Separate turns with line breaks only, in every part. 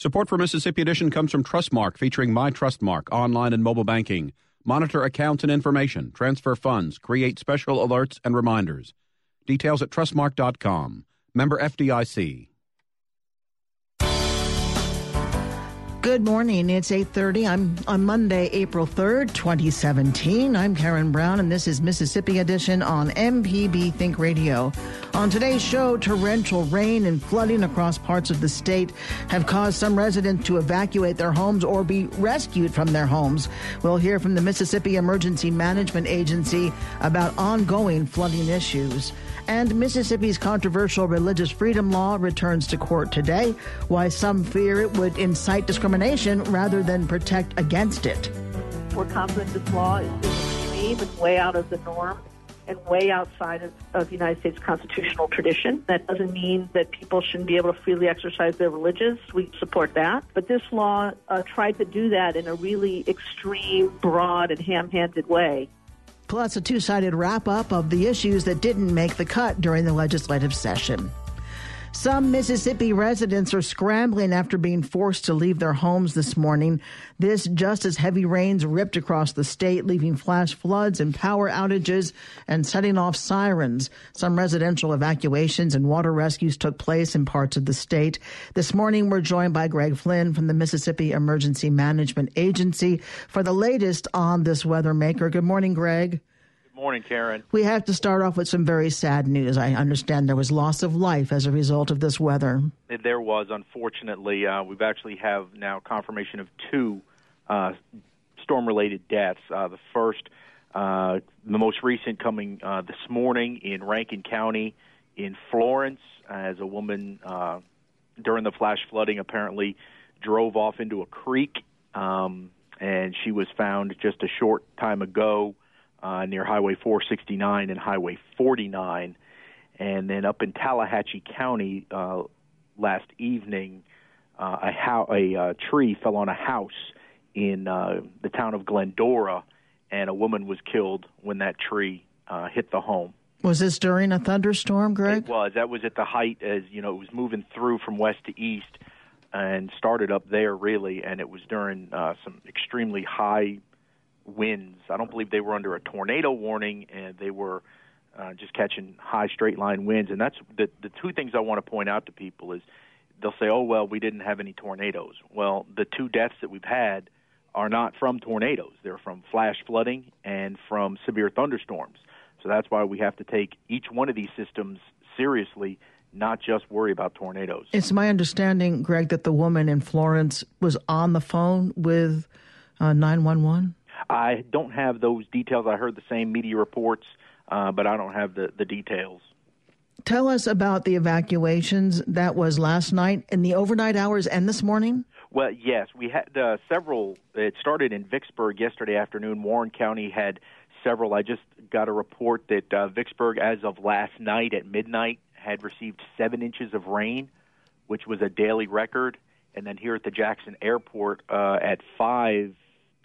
Support for Mississippi Edition comes from Trustmark, featuring My Trustmark online and mobile banking. Monitor accounts and information, transfer funds, create special alerts and reminders. Details at trustmark.com. Member FDIC.
Good morning. It's 8:30. I'm on Monday, April 3rd, 2017. I'm Karen Brown and this is Mississippi Edition on MPB Think Radio. On today's show, torrential rain and flooding across parts of the state have caused some residents to evacuate their homes or be rescued from their homes. We'll hear from the Mississippi Emergency Management Agency about ongoing flooding issues. And Mississippi's controversial religious freedom law returns to court today. Why some fear it would incite discrimination rather than protect against it.
We're confident this law is extreme and way out of the norm and way outside of, of the United States constitutional tradition. That doesn't mean that people shouldn't be able to freely exercise their religions. We support that. But this law uh, tried to do that in a really extreme, broad, and ham handed way.
Plus, a two sided wrap up of the issues that didn't make the cut during the legislative session. Some Mississippi residents are scrambling after being forced to leave their homes this morning. This just as heavy rains ripped across the state, leaving flash floods and power outages and setting off sirens. Some residential evacuations and water rescues took place in parts of the state. This morning, we're joined by Greg Flynn from the Mississippi Emergency Management Agency for the latest on this weather maker. Good morning, Greg.
Morning, Karen.
We have to start off with some very sad news. I understand there was loss of life as a result of this weather.
There was, unfortunately. Uh, we've actually have now confirmation of two uh, storm-related deaths. Uh, the first, uh, the most recent, coming uh, this morning in Rankin County, in Florence, as a woman uh, during the flash flooding apparently drove off into a creek, um, and she was found just a short time ago uh, near Highway 469 and Highway 49. And then up in Tallahatchie County uh, last evening, uh, a, ho- a uh, tree fell on a house in uh, the town of Glendora, and a woman was killed when that tree uh, hit the home.
Was this during a thunderstorm, Greg?
It was. That was at the height as you know it was moving through from west to east, and started up there really, and it was during uh, some extremely high winds. I don't believe they were under a tornado warning, and they were uh, just catching high straight line winds. And that's the the two things I want to point out to people is they'll say, "Oh well, we didn't have any tornadoes." Well, the two deaths that we've had are not from tornadoes; they're from flash flooding and from severe thunderstorms. So that's why we have to take each one of these systems seriously, not just worry about tornadoes.
It's my understanding, Greg, that the woman in Florence was on the phone with uh, 911.
I don't have those details. I heard the same media reports, uh, but I don't have the, the details.
Tell us about the evacuations that was last night in the overnight hours and this morning.
Well, yes, we had uh, several. It started in Vicksburg yesterday afternoon. Warren County had several. I just got a report that uh, Vicksburg, as of last night at midnight, had received seven inches of rain, which was a daily record. And then here at the Jackson Airport uh, at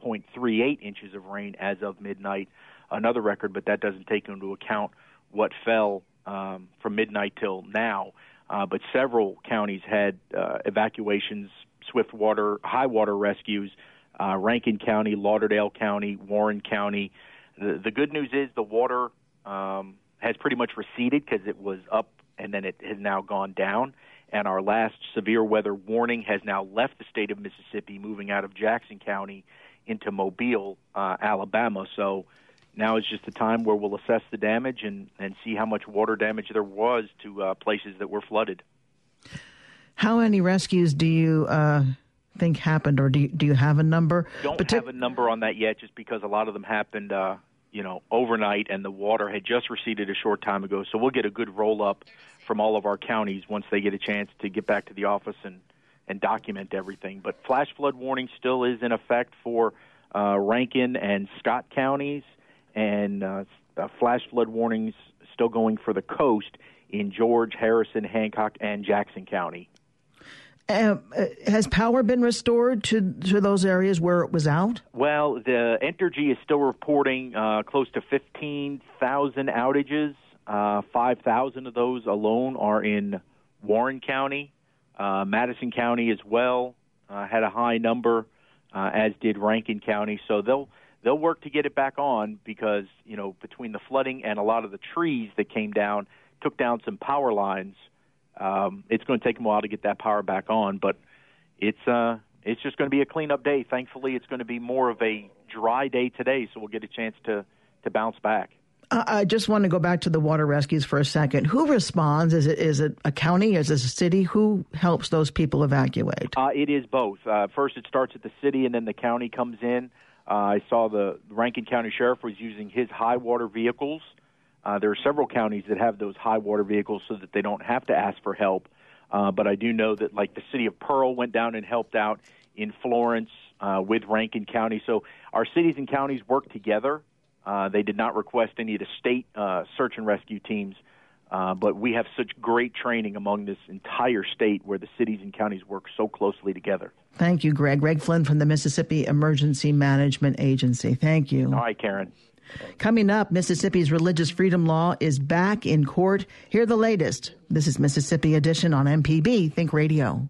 5.38 inches of rain as of midnight, another record, but that doesn't take into account what fell um, from midnight till now. Uh, but several counties had uh, evacuations, swift water, high water rescues. Uh, Rankin County, Lauderdale County, Warren County. The, the good news is the water um, has pretty much receded because it was up and then it has now gone down. and our last severe weather warning has now left the state of Mississippi, moving out of Jackson County into Mobile, uh, Alabama. So now is just the time where we'll assess the damage and, and see how much water damage there was to uh, places that were flooded.
How many rescues do you uh, think happened, or do you, do you have a number?
Don't have a number on that yet, just because a lot of them happened, uh, you know, overnight, and the water had just receded a short time ago. So we'll get a good roll up from all of our counties once they get a chance to get back to the office and and document everything. But flash flood warning still is in effect for uh, Rankin and Scott counties, and uh, uh, flash flood warnings still going for the coast in George, Harrison, Hancock, and Jackson County.
Uh, uh, has power been restored to to those areas where it was out?
Well, the Entergy is still reporting uh, close to 15,000 outages. Uh, 5,000 of those alone are in Warren County. Uh, Madison County as well uh, had a high number, as did Rankin County. So they'll they'll work to get it back on because you know between the flooding and a lot of the trees that came down took down some power lines um, it's going to take them a while to get that power back on, but it's uh, it's just going to be a cleanup day. Thankfully, it's going to be more of a dry day today, so we'll get a chance to to bounce back.
I just want to go back to the water rescues for a second. Who responds? Is it is it a county? Is it a city? Who helps those people evacuate?
Uh, it is both. Uh, first, it starts at the city, and then the county comes in. Uh, I saw the Rankin County Sheriff was using his high water vehicles uh, there are several counties that have those high water vehicles so that they don't have to ask for help. Uh, but I do know that, like the city of Pearl went down and helped out in Florence with Rankin County. So our cities and counties work together. Uh, they did not request any of the state uh, search and rescue teams, uh, but we have such great training among this entire state where the cities and counties work so closely together.
Thank you, Greg. Greg Flynn from the Mississippi Emergency Management Agency. Thank you.
All right, Karen.
Coming up, Mississippi's religious freedom law is back in court. Hear the latest. This is Mississippi Edition on MPB Think Radio.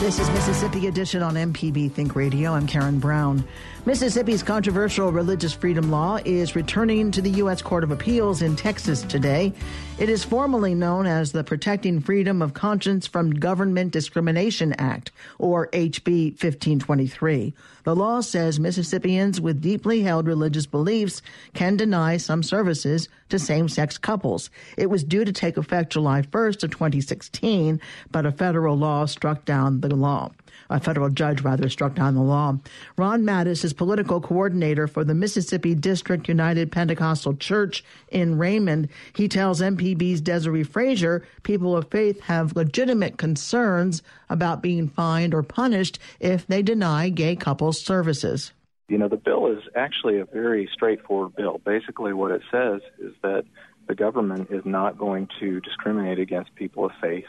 This is Mississippi Edition on MPB Think Radio. I'm Karen Brown. Mississippi's controversial religious freedom law is returning to the U.S. Court of Appeals in Texas today. It is formally known as the Protecting Freedom of Conscience from Government Discrimination Act, or HB 1523. The law says Mississippians with deeply held religious beliefs can deny some services to same-sex couples. It was due to take effect July 1st of 2016, but a federal law struck down the law a federal judge rather struck down the law. Ron Mattis is political coordinator for the Mississippi District United Pentecostal Church in Raymond. He tells MPB's Desare Frazier people of faith have legitimate concerns about being fined or punished if they deny gay couples services.
You know, the bill is actually a very straightforward bill. Basically, what it says is that the government is not going to discriminate against people of faith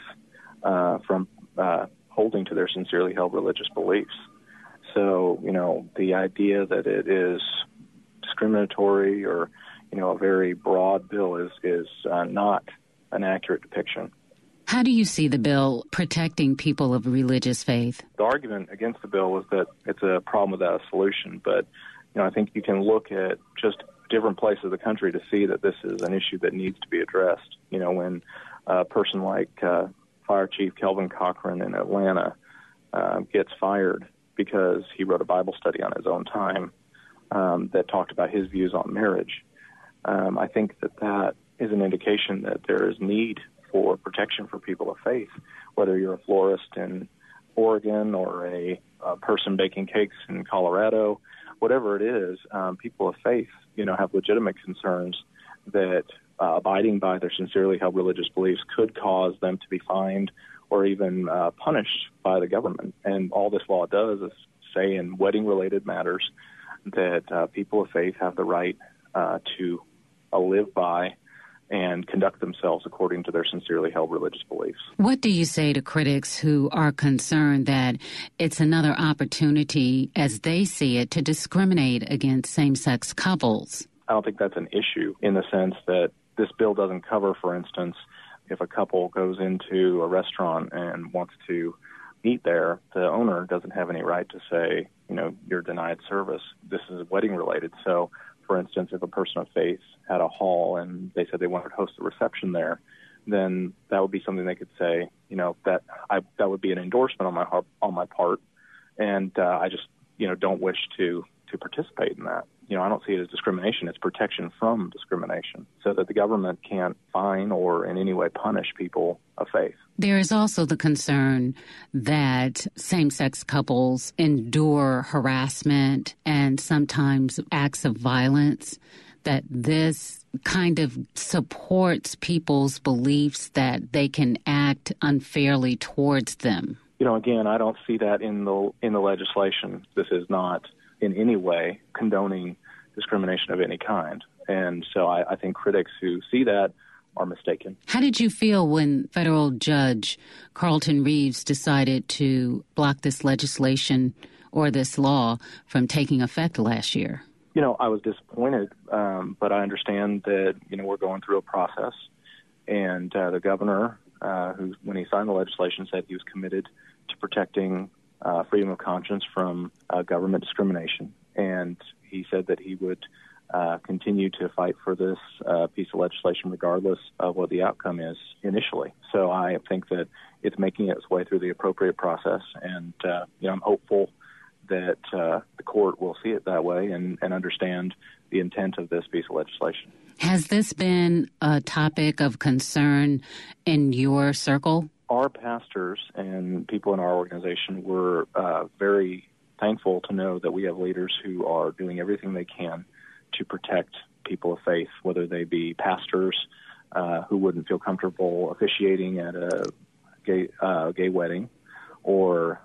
uh, from uh, holding to their sincerely held religious beliefs. So, you know, the idea that it is discriminatory or, you know, a very broad bill is is uh, not an accurate depiction.
How do you see the bill protecting people of religious faith?
The argument against the bill is that it's a problem without a solution, but you know, I think you can look at just different places of the country to see that this is an issue that needs to be addressed. You know, when a person like uh, Fire Chief Kelvin Cochran in Atlanta uh, gets fired because he wrote a Bible study on his own time um, that talked about his views on marriage. Um, I think that that is an indication that there is need for protection for people of faith, whether you're a florist in Oregon or a, a person baking cakes in Colorado, whatever it is. Um, people of faith, you know, have legitimate concerns that uh, abiding by their sincerely held religious beliefs could cause them to be fined or even uh, punished by the government. And all this law does is say in wedding related matters that uh, people of faith have the right uh, to uh, live by and conduct themselves according to their sincerely held religious beliefs.
What do you say to critics who are concerned that it's another opportunity, as they see it, to discriminate against same sex couples?
I don't think that's an issue in the sense that this bill doesn't cover, for instance, if a couple goes into a restaurant and wants to eat there, the owner doesn't have any right to say, you know, you're denied service. This is wedding related. So, for instance, if a person of faith had a hall and they said they wanted to host a reception there, then that would be something they could say, you know, that I that would be an endorsement on my on my part, and uh, I just you know don't wish to to participate in that. You know, I don't see it as discrimination. It's protection from discrimination so that the government can't fine or in any way punish people of faith.
There is also the concern that same sex couples endure harassment and sometimes acts of violence, that this kind of supports people's beliefs that they can act unfairly towards them.
You know, again, I don't see that in the in the legislation. This is not in any way condoning discrimination of any kind. And so I, I think critics who see that are mistaken.
How did you feel when federal judge Carlton Reeves decided to block this legislation or this law from taking effect last year?
You know, I was disappointed, um, but I understand that you know we're going through a process, and uh, the governor, uh, who when he signed the legislation, said he was committed to protecting uh, freedom of conscience from uh, government discrimination. And he said that he would uh, continue to fight for this uh, piece of legislation regardless of what the outcome is initially. So I think that it's making its way through the appropriate process, and uh, you know I'm hopeful that uh, the court will see it that way and, and understand the intent of this piece of legislation.
Has this been a topic of concern in your circle?
Our pastors and people in our organization were uh, very thankful to know that we have leaders who are doing everything they can to protect people of faith, whether they be pastors uh, who wouldn't feel comfortable officiating at a gay, uh, gay wedding, or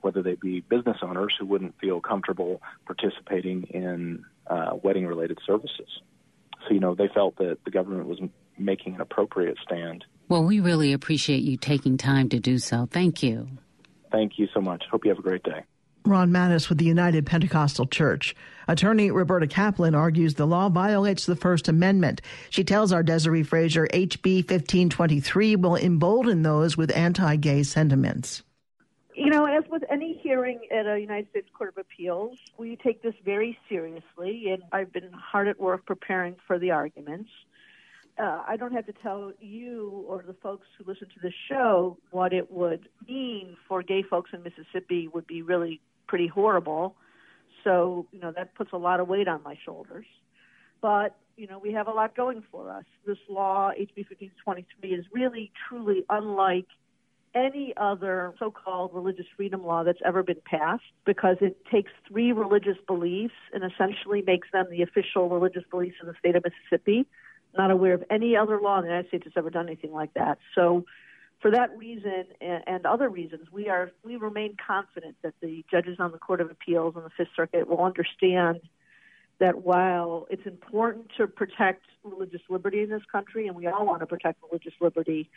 whether they be business owners who wouldn't feel comfortable participating in uh, wedding related services. So, you know, they felt that the government was making an appropriate stand
well, we really appreciate you taking time to do so. Thank you.
Thank you so much. Hope you have a great day.
Ron Mattis with the United Pentecostal Church. Attorney Roberta Kaplan argues the law violates the First Amendment. She tells our Desare Frazier HB 1523 will embolden those with anti gay sentiments.
You know, as with any hearing at a United States Court of Appeals, we take this very seriously, and I've been hard at work preparing for the arguments uh, I don't have to tell you or the folks who listen to the show what it would mean for gay folks in Mississippi would be really pretty horrible. So, you know, that puts a lot of weight on my shoulders. But, you know, we have a lot going for us. This law, HB 1523, is really, truly unlike any other so called religious freedom law that's ever been passed because it takes three religious beliefs and essentially makes them the official religious beliefs in the state of Mississippi not aware of any other law in the United States that's ever done anything like that. So, for that reason and, and other reasons, we are we remain confident that the judges on the Court of Appeals and the Fifth Circuit will understand that while it's important to protect religious liberty in this country, and we all want to protect religious liberty,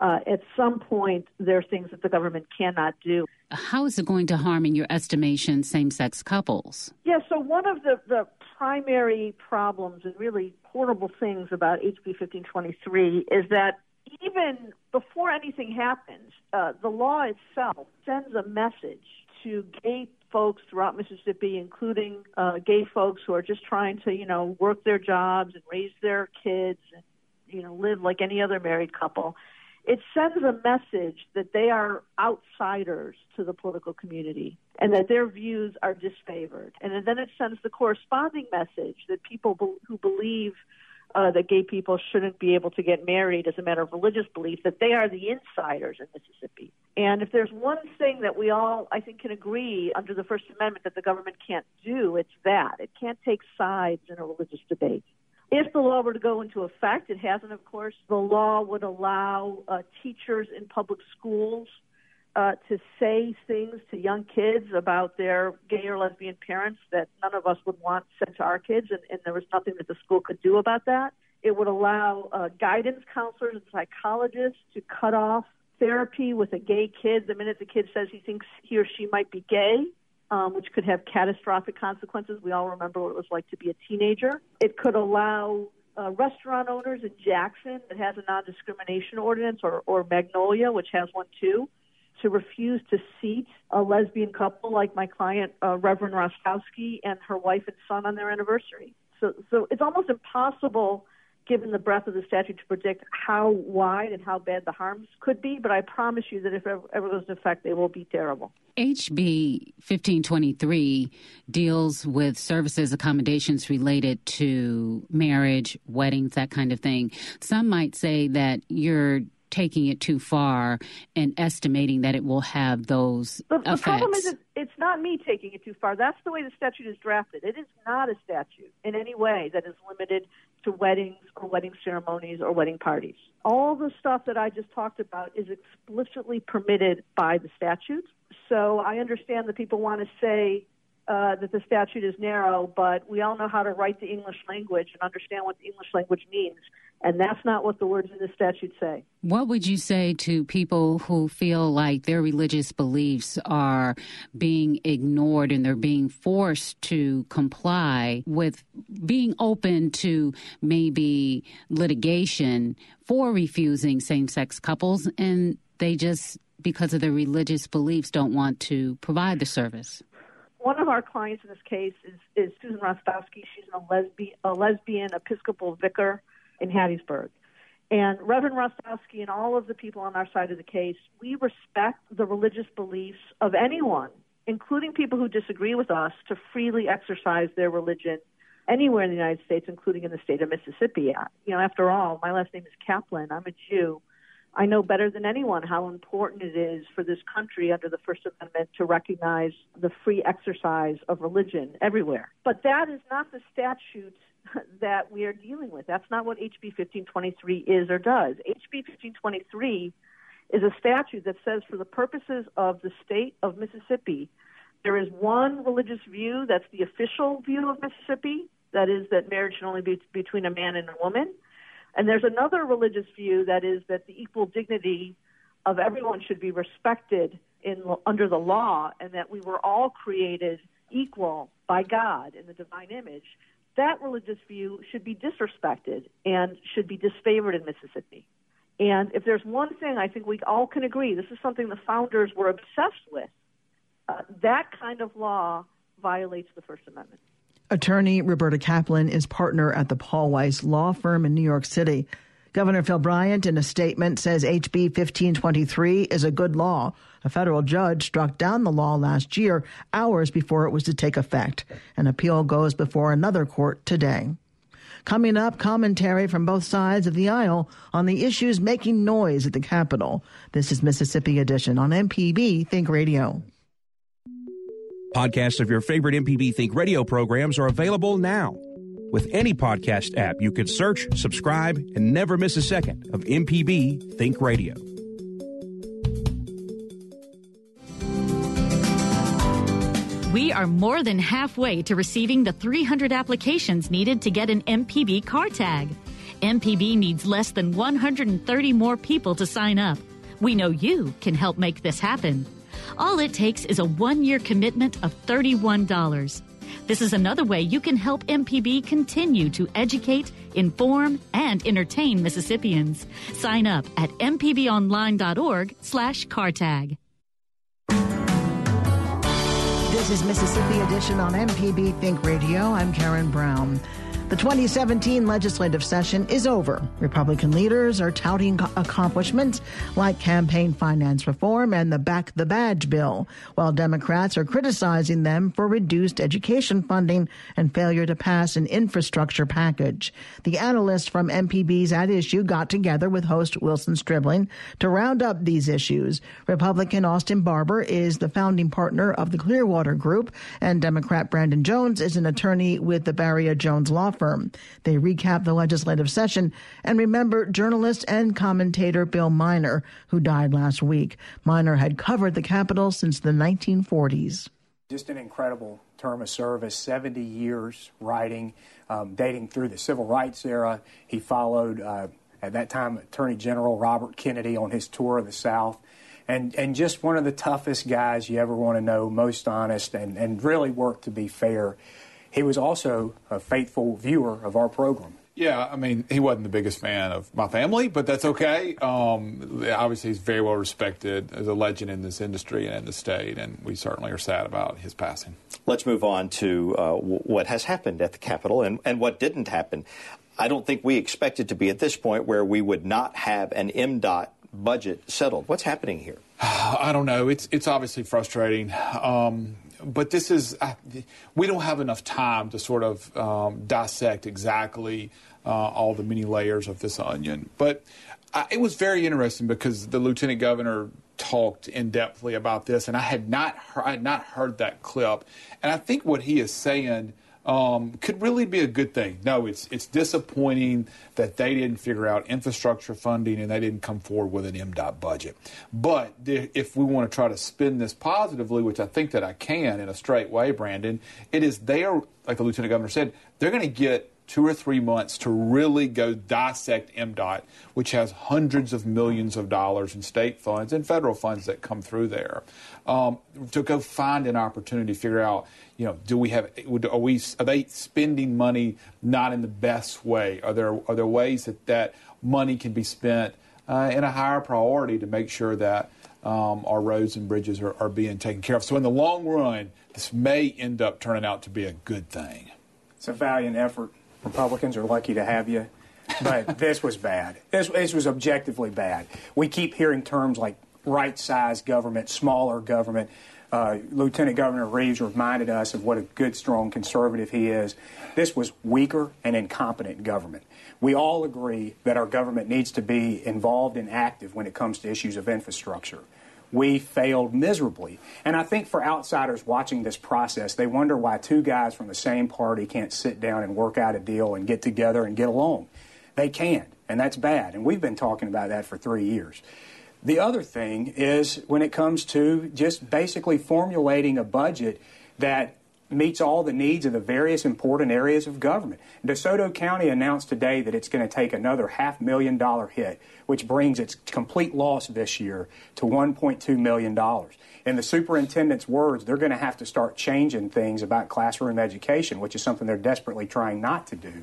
uh, at some point there are things that the government cannot do.
How is it going to harm, in your estimation, same sex couples?
Yeah, so one of the, the primary problems and really horrible things about HB 1523 is that even before anything happens, uh, the law itself sends a message to gay folks throughout Mississippi, including uh, gay folks who are just trying to, you know, work their jobs and raise their kids and, you know, live like any other married couple. It sends a message that they are outsiders to the political community and that their views are disfavored. And then it sends the corresponding message that people be- who believe uh, that gay people shouldn't be able to get married as a matter of religious belief, that they are the insiders in Mississippi. And if there's one thing that we all, I think, can agree under the First Amendment that the government can't do, it's that. It can't take sides in a religious debate. If the law were to go into effect, it hasn't, of course, the law would allow uh, teachers in public schools uh, to say things to young kids about their gay or lesbian parents that none of us would want said to our kids, and, and there was nothing that the school could do about that. It would allow uh, guidance counselors and psychologists to cut off therapy with a gay kid the minute the kid says he thinks he or she might be gay, um, which could have catastrophic consequences. We all remember what it was like to be a teenager. It could allow uh, restaurant owners in Jackson that has a non-discrimination ordinance, or, or Magnolia, which has one too, to refuse to seat a lesbian couple like my client, uh, Reverend Hrostowski, and her wife and son on their anniversary. So, so it's almost impossible given the breadth of the statute to predict how wide and how bad the harms could be, but I promise you that if it ever goes into effect, they will be terrible.
HB 1523 deals with services accommodations related to marriage, weddings, that kind of thing. Some might say that you're taking it too far and estimating that it will have those
the,
effects.
The problem is it's not me taking it too far. That's the way the statute is drafted. It is not a statute in any way that is limited to weddings or wedding ceremonies or wedding parties. All the stuff that I just talked about is explicitly permitted by the statute. So I understand that people want to say uh, that the statute is narrow, but we all know how to write the English language and understand what the English language means. And that's not what the words in the statute say.
What would you say to people who feel like their religious beliefs are being ignored and they're being forced to comply with being open to maybe litigation for refusing same sex couples and they just, because of their religious beliefs, don't want to provide the service?
One of our clients in this case is, is Susan Hrostowski. She's a lesbian, a lesbian Episcopal vicar in Hattiesburg. And Reverend Hrostowski and all of the people on our side of the case, we respect the religious beliefs of anyone, including people who disagree with us, to freely exercise their religion anywhere in the United States, including in the state of Mississippi. You know, after all, my last name is Kaplan. I'm a Jew. I know better than anyone how important it is for this country under the First Amendment to recognize the free exercise of religion everywhere. But that is not the statute that we are dealing with. That's not what HB 1523 is or does. HB 1523 is a statute that says for the purposes of the state of Mississippi, there is one religious view that's the official view of Mississippi, that is that marriage should only be between a man and a woman. And there's another religious view that is that the equal dignity of everyone should be respected in under the law and that we were all created equal by God in the divine image that religious view should be disrespected and should be disfavored in Mississippi. And if there's one thing I think we all can agree, this is something the founders were obsessed with. Uh, that kind of law violates the First Amendment.
Attorney Roberta Kaplan is partner at the Paul Weiss Law Firm in New York City. Governor Phil Bryant, in a statement, says HB 1523 is a good law a federal judge struck down the law last year, hours before it was to take effect. An appeal goes before another court today. Coming up, commentary from both sides of the aisle on the issues making noise at the Capitol. This is Mississippi Edition on MPB Think Radio.
Podcasts of your favorite MPB Think Radio programs are available now. With any podcast app, you can search, subscribe, and never miss a second of MPB Think Radio.
We are more than halfway to receiving the 300 applications needed to get an MPB car tag. MPB needs less than 130 more people to sign up. We know you can help make this happen. All it takes is a one year commitment of $31. This is another way you can help MPB continue to educate, inform, and entertain Mississippians. Sign up at mpbonline.org slash cartag.
This is Mississippi Edition on MPB Think Radio. I'm Karen Brown. The 2017 legislative session is over. Republican leaders are touting accomplishments like campaign finance reform and the Back the Badge bill, while Democrats are criticizing them for reduced education funding and failure to pass an infrastructure package. The analysts from MPB's At Issue got together with host Wilson Stribling to round up these issues. Republican Austin Barbour is the founding partner of the Clearwater Group, and Democrat Brandon Jones is an attorney with the Barrier Jones Law firm. They recap the legislative session and remember journalist and commentator Bill Minor, who died last week. Minor had covered the Capitol since the 1940s.
Just an incredible term of service, 70 years writing, um, dating through the civil rights era. He followed, uh, at that time, Attorney General Robert Kennedy on his tour of the South. And, and just one of the toughest guys you ever want to know, most honest, and, and really worked to be fair. He was also a faithful viewer of our program.
Yeah, I mean, he wasn't the biggest fan of my family, but that's okay. Um, obviously, he's very well respected as a legend in this industry and in the state, and we certainly are sad about his passing.
Let's move on to uh, w- what has happened at the Capitol and, and what didn't happen. I don't think we expected to be at this point where we would not have an MDOT budget settled. What's happening here?
I don't know. It's it's obviously frustrating. Um, but this is uh, we don't have enough time to sort of um, dissect exactly uh, all the many layers of this onion. But I, it was very interesting because the lieutenant governor talked in depthly about this, and I had not I had not heard that clip, and I think what he is saying um, could really be a good thing. No, it's it's disappointing that they didn't figure out infrastructure funding and they didn't come forward with an MDOT budget. But if we want to try to spin this positively, which I think that I can in a straight way, Brandon, it is there, like the lieutenant governor said, they're going to get two or three months to really go dissect MDOT, which has hundreds of millions of dollars in state funds and federal funds that come through there, um, to go find an opportunity to figure out, you know, do we have, are we, are they spending money not in the best way? Are there, are there ways that that money can be spent uh, in a higher priority to make sure that um, our roads and bridges are, are being taken care of? So in the long run, this may end up turning out to be a good thing.
It's a valiant effort. Republicans are lucky to have you. But this was bad. This, this was objectively bad. We keep hearing terms like right sized government, smaller government. Uh, Lieutenant Governor Reeves reminded us of what a good, strong conservative he is. This was weaker and incompetent government. We all agree that our government needs to be involved and active when it comes to issues of infrastructure we failed miserably. And I think for outsiders watching this process, they wonder why two guys from the same party can't sit down and work out a deal and get together and get along. They can't, and that's bad. And we've been talking about that for three years. The other thing is when it comes to just basically formulating a budget that meets all the needs of the various important areas of government. DeSoto County announced today that it's going to take another half million dollar hit, which brings its complete loss this year to $1.2 million. In the superintendent's words, they're going to have to start changing things about classroom education, which is something they're desperately trying not to do.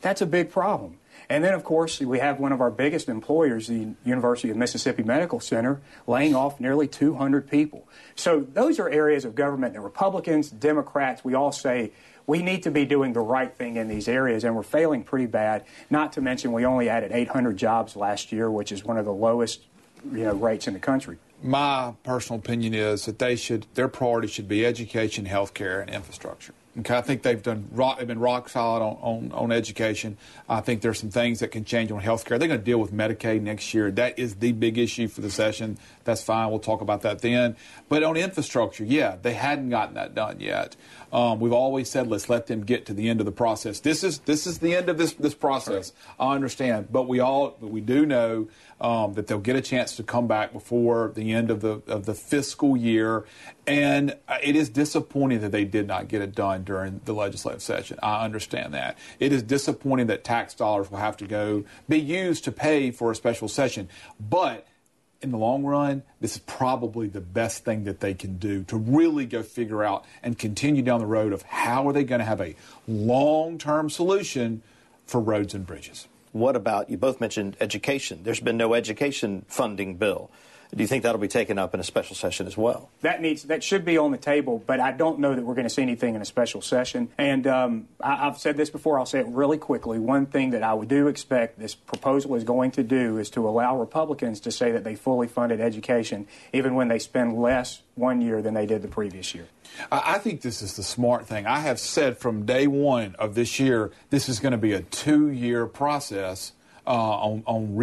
That's a big problem. And then, of course, we have one of our biggest employers, the University of Mississippi Medical Center, laying off nearly 200 people. So those are areas of government that Republicans, Democrats, we all say we need to be doing the right thing in these areas, and we're failing pretty bad. Not to mention, we only added 800 jobs last year, which is one of the lowest you know, rates in the country.
My personal opinion is that they should their priority should be education, healthcare, and infrastructure. Okay, I think they've done rock, they've been rock solid on, on, on education. I think there's some things that can change on health care. They're going to deal with Medicaid next year. That is the big issue for the session. That's fine. We'll talk about that then. But on infrastructure, yeah, they hadn't gotten that done yet. Um, we've always said let's let them get to the end of the process. This is this is the end of this this process. Right. I understand, but we all we do know um, that they'll get a chance to come back before the end of the of the fiscal year, and it is disappointing that they did not get it done during the legislative session. I understand that. It is disappointing that tax dollars will have to go be used to pay for a special session, but in the long run, this is probably the best thing that they can do to really go figure out and continue down the road of how are they going to have a long-term solution for roads and bridges.
What about, you both mentioned education. There's been no education funding bill. Do you think that'll be taken up in a special session as well?
That needs that should be on the table, but I don't know that we're going to see anything in a special session. And um, I, have said this before. I'll say it really quickly. One thing that I do expect this proposal is going to do is to allow Republicans to say that they fully funded education, even when they spend less one year than they did the previous year.
I think this is the smart thing. I have said from day one of this year, this is going to be a two-year process uh, on, on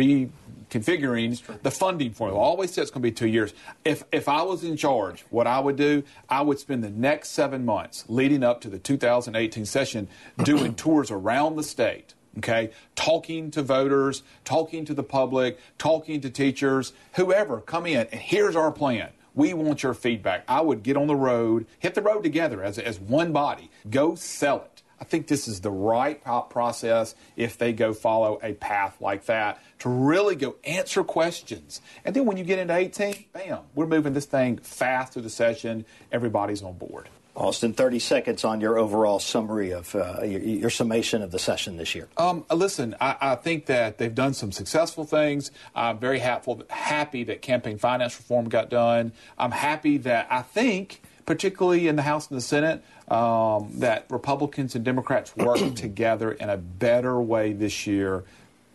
reconfiguring the funding formula. Always said it's going to be two years. If, if I was in charge, what I would do, I would spend the next seven months leading up to the 2018 session doing tours around the state okay? Talking to voters, talking to the public, talking to teachers, whoever, come in, and here's our plan. We want your feedback. I would get on the road, hit the road together as, as one body, go sell it. I think this is the right process if they go follow a path like that to really go answer questions. And then when you get into 18, bam, we're moving this thing fast through the session. Everybody's on board.
Austin, 30 seconds on your overall summary of uh, your, your, summation of the session this year.
Um, listen, I, I, think that they've done some successful things. I'm very happy, happy that campaign finance reform got done. I'm happy that I think, particularly in the House and the Senate, um, that Republicans and Democrats work together in a better way this year,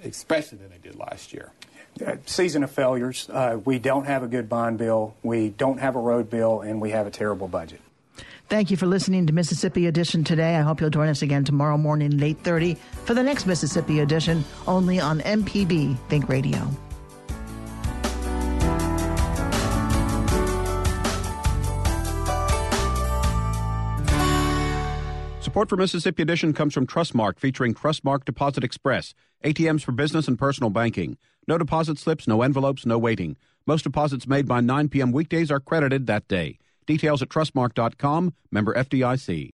especially than they did last year.
Uh, season of failures. Uh, we don't have a good bond bill. We don't have a road bill, and we have a terrible budget.
Thank you for listening to Mississippi Edition today. I hope you'll join us again tomorrow morning at 8.30 for the next Mississippi Edition, only on MPB Think Radio.
Support for Mississippi Edition comes from Trustmark, featuring Trustmark Deposit Express, ATMs for business and personal banking. No deposit slips, no envelopes, no waiting. Most deposits made by 9 p.m. weekdays are credited that day. Details at trustmark.com, member FDIC.